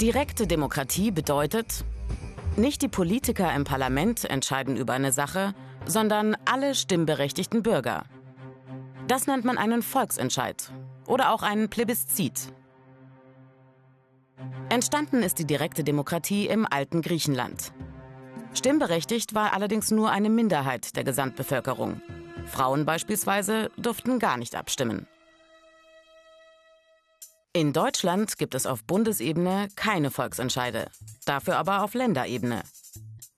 Direkte Demokratie bedeutet, nicht die Politiker im Parlament entscheiden über eine Sache, sondern alle stimmberechtigten Bürger. Das nennt man einen Volksentscheid oder auch einen Plebiszit. Entstanden ist die direkte Demokratie im alten Griechenland. Stimmberechtigt war allerdings nur eine Minderheit der Gesamtbevölkerung. Frauen beispielsweise durften gar nicht abstimmen. In Deutschland gibt es auf Bundesebene keine Volksentscheide, dafür aber auf Länderebene.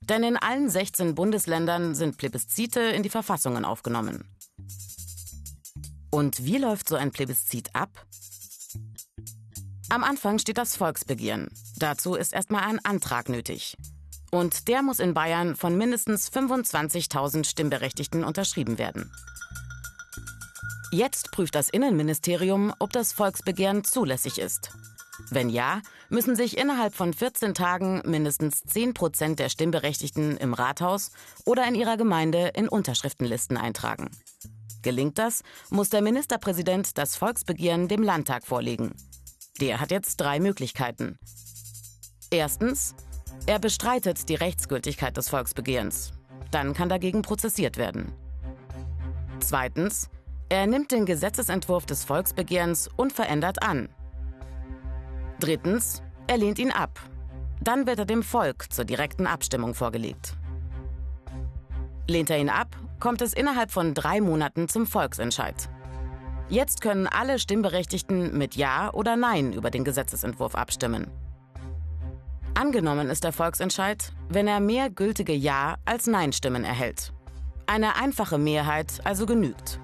Denn in allen 16 Bundesländern sind Plebiszite in die Verfassungen aufgenommen. Und wie läuft so ein Plebiszit ab? Am Anfang steht das Volksbegehren. Dazu ist erstmal ein Antrag nötig. Und der muss in Bayern von mindestens 25.000 Stimmberechtigten unterschrieben werden. Jetzt prüft das Innenministerium, ob das Volksbegehren zulässig ist. Wenn ja, müssen sich innerhalb von 14 Tagen mindestens 10 Prozent der Stimmberechtigten im Rathaus oder in ihrer Gemeinde in Unterschriftenlisten eintragen. Gelingt das, muss der Ministerpräsident das Volksbegehren dem Landtag vorlegen. Der hat jetzt drei Möglichkeiten. Erstens, er bestreitet die Rechtsgültigkeit des Volksbegehrens. Dann kann dagegen prozessiert werden. Zweitens, er nimmt den Gesetzesentwurf des Volksbegehrens unverändert an. Drittens, er lehnt ihn ab. Dann wird er dem Volk zur direkten Abstimmung vorgelegt. Lehnt er ihn ab, kommt es innerhalb von drei Monaten zum Volksentscheid. Jetzt können alle Stimmberechtigten mit Ja oder Nein über den Gesetzesentwurf abstimmen. Angenommen ist der Volksentscheid, wenn er mehr gültige Ja als Nein-Stimmen erhält. Eine einfache Mehrheit also genügt.